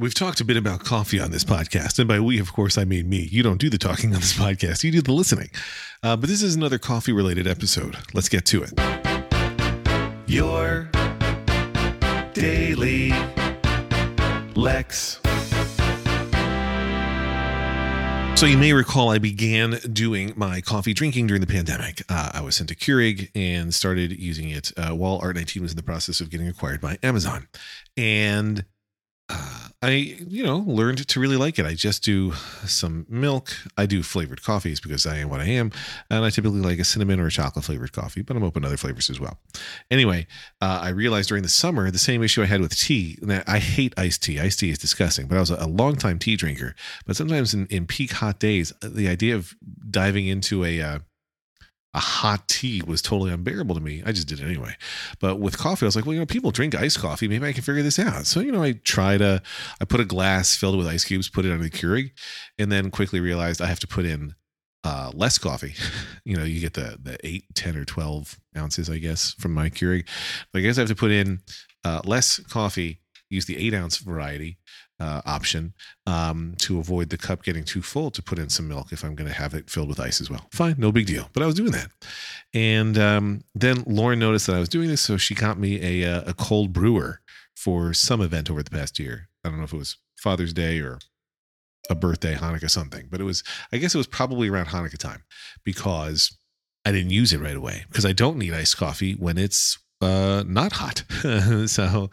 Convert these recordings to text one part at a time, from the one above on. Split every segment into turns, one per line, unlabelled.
We've talked a bit about coffee on this podcast, and by we, of course, I mean me. You don't do the talking on this podcast, you do the listening. Uh, but this is another coffee related episode. Let's get to it.
Your daily Lex.
So you may recall I began doing my coffee drinking during the pandemic. Uh, I was sent to Keurig and started using it uh, while Art19 was in the process of getting acquired by Amazon. And uh, I, you know, learned to really like it. I just do some milk. I do flavored coffees because I am what I am. And I typically like a cinnamon or a chocolate flavored coffee, but I'm open to other flavors as well. Anyway, uh, I realized during the summer the same issue I had with tea. Now, I hate iced tea. Iced tea is disgusting, but I was a, long time tea drinker. But sometimes in, in peak hot days, the idea of diving into a, uh, a hot tea was totally unbearable to me. I just did it anyway. But with coffee, I was like, well, you know, people drink iced coffee. Maybe I can figure this out. So, you know, I tried I put a glass filled with ice cubes, put it under the Keurig, and then quickly realized I have to put in uh, less coffee. you know, you get the the eight, 10, or 12 ounces, I guess, from my Keurig. But I guess I have to put in uh, less coffee, use the eight ounce variety uh, option um, to avoid the cup getting too full to put in some milk if I'm going to have it filled with ice as well. Fine, no big deal. But I was doing that, and um, then Lauren noticed that I was doing this, so she got me a uh, a cold brewer for some event over the past year. I don't know if it was Father's Day or a birthday, Hanukkah, something, but it was. I guess it was probably around Hanukkah time because I didn't use it right away because I don't need iced coffee when it's uh, not hot. so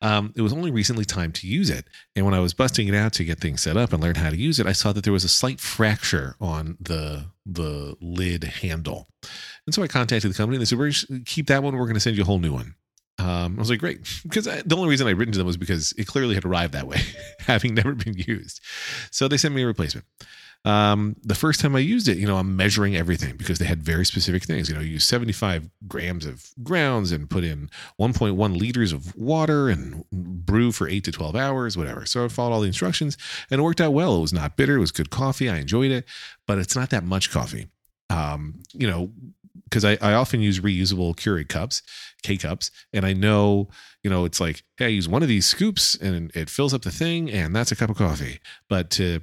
um, it was only recently time to use it. And when I was busting it out to get things set up and learn how to use it, I saw that there was a slight fracture on the the lid handle. And so I contacted the company and they said, We're keep that one. We're going to send you a whole new one. Um, I was like, great, because I, the only reason I'd written to them was because it clearly had arrived that way, having never been used. So they sent me a replacement um, the first time I used it, you know, I'm measuring everything because they had very specific things. You know, you use 75 grams of grounds and put in 1.1 liters of water and brew for eight to 12 hours, whatever. So I followed all the instructions and it worked out well. It was not bitter. It was good coffee. I enjoyed it, but it's not that much coffee. Um, you know, because I, I often use reusable Keurig cups, K cups, and I know, you know, it's like, hey, I use one of these scoops and it fills up the thing, and that's a cup of coffee. But to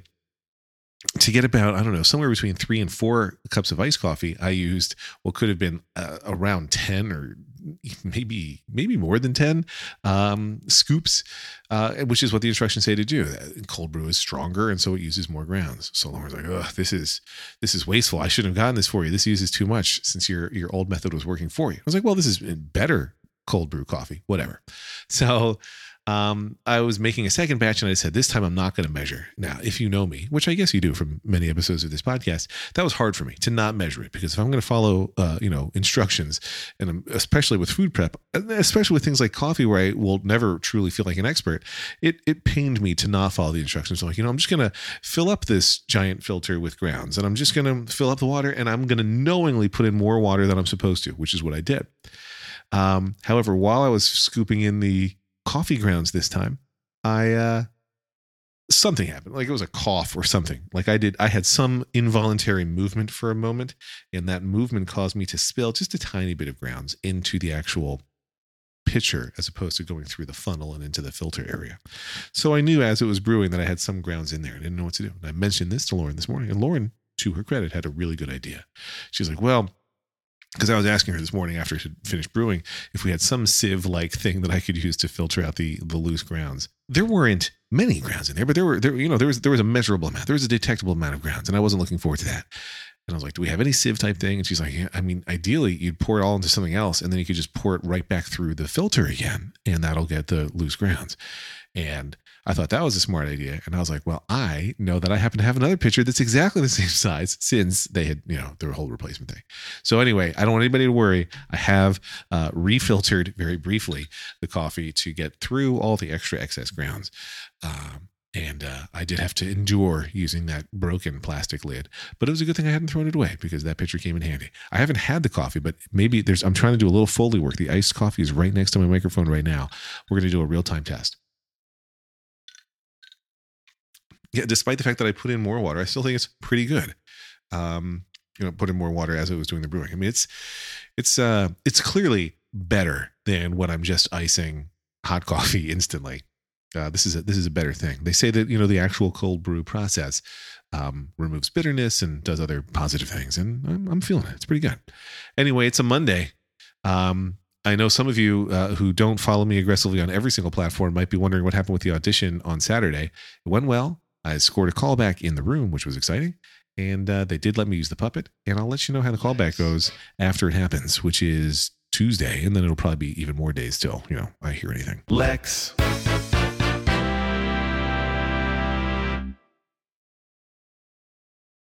to get about i don't know somewhere between three and four cups of iced coffee i used what could have been uh, around 10 or maybe maybe more than 10 um, scoops uh, which is what the instructions say to do. Cold brew is stronger and so it uses more grounds. So lauren's like oh this is this is wasteful. I shouldn't have gotten this for you. This uses too much since your your old method was working for you. I was like well this is better cold brew coffee whatever. So um, I was making a second batch and I said, this time I'm not going to measure. Now, if you know me, which I guess you do from many episodes of this podcast, that was hard for me to not measure it because if I'm going to follow, uh, you know, instructions and especially with food prep, especially with things like coffee where I will never truly feel like an expert, it, it pained me to not follow the instructions. So like, you know, I'm just going to fill up this giant filter with grounds and I'm just going to fill up the water and I'm going to knowingly put in more water than I'm supposed to, which is what I did. Um, however, while I was scooping in the coffee grounds this time, I uh something happened. Like it was a cough or something. Like I did I had some involuntary movement for a moment, and that movement caused me to spill just a tiny bit of grounds into the actual pitcher as opposed to going through the funnel and into the filter area. So I knew as it was brewing that I had some grounds in there. I didn't know what to do. And I mentioned this to Lauren this morning, and Lauren, to her credit, had a really good idea. She's like, Well, because I was asking her this morning after she finished brewing if we had some sieve like thing that I could use to filter out the the loose grounds. There weren't many grounds in there, but there were there you know there was there was a measurable amount. There was a detectable amount of grounds, and I wasn't looking forward to that. And I was like, "Do we have any sieve type thing?" And she's like, yeah, "I mean, ideally, you'd pour it all into something else, and then you could just pour it right back through the filter again, and that'll get the loose grounds." And I thought that was a smart idea. And I was like, well, I know that I happen to have another pitcher that's exactly the same size since they had, you know, their whole replacement thing. So anyway, I don't want anybody to worry. I have uh, refiltered very briefly the coffee to get through all the extra excess grounds. Um, and uh, I did have to endure using that broken plastic lid, but it was a good thing I hadn't thrown it away because that pitcher came in handy. I haven't had the coffee, but maybe there's. I'm trying to do a little foley work. The iced coffee is right next to my microphone right now. We're going to do a real time test yeah, despite the fact that I put in more water, I still think it's pretty good. Um, you know, put in more water as I was doing the brewing. I mean, it's it's uh it's clearly better than when I'm just icing hot coffee instantly. uh, this is a, this is a better thing. They say that you know the actual cold brew process um, removes bitterness and does other positive things, and I'm, I'm feeling it. It's pretty good. Anyway, it's a Monday. Um, I know some of you uh, who don't follow me aggressively on every single platform might be wondering what happened with the audition on Saturday. It went well. I scored a callback in the room, which was exciting. And uh, they did let me use the puppet. And I'll let you know how the callback goes after it happens, which is Tuesday. And then it'll probably be even more days till, you know, I hear anything.
Lex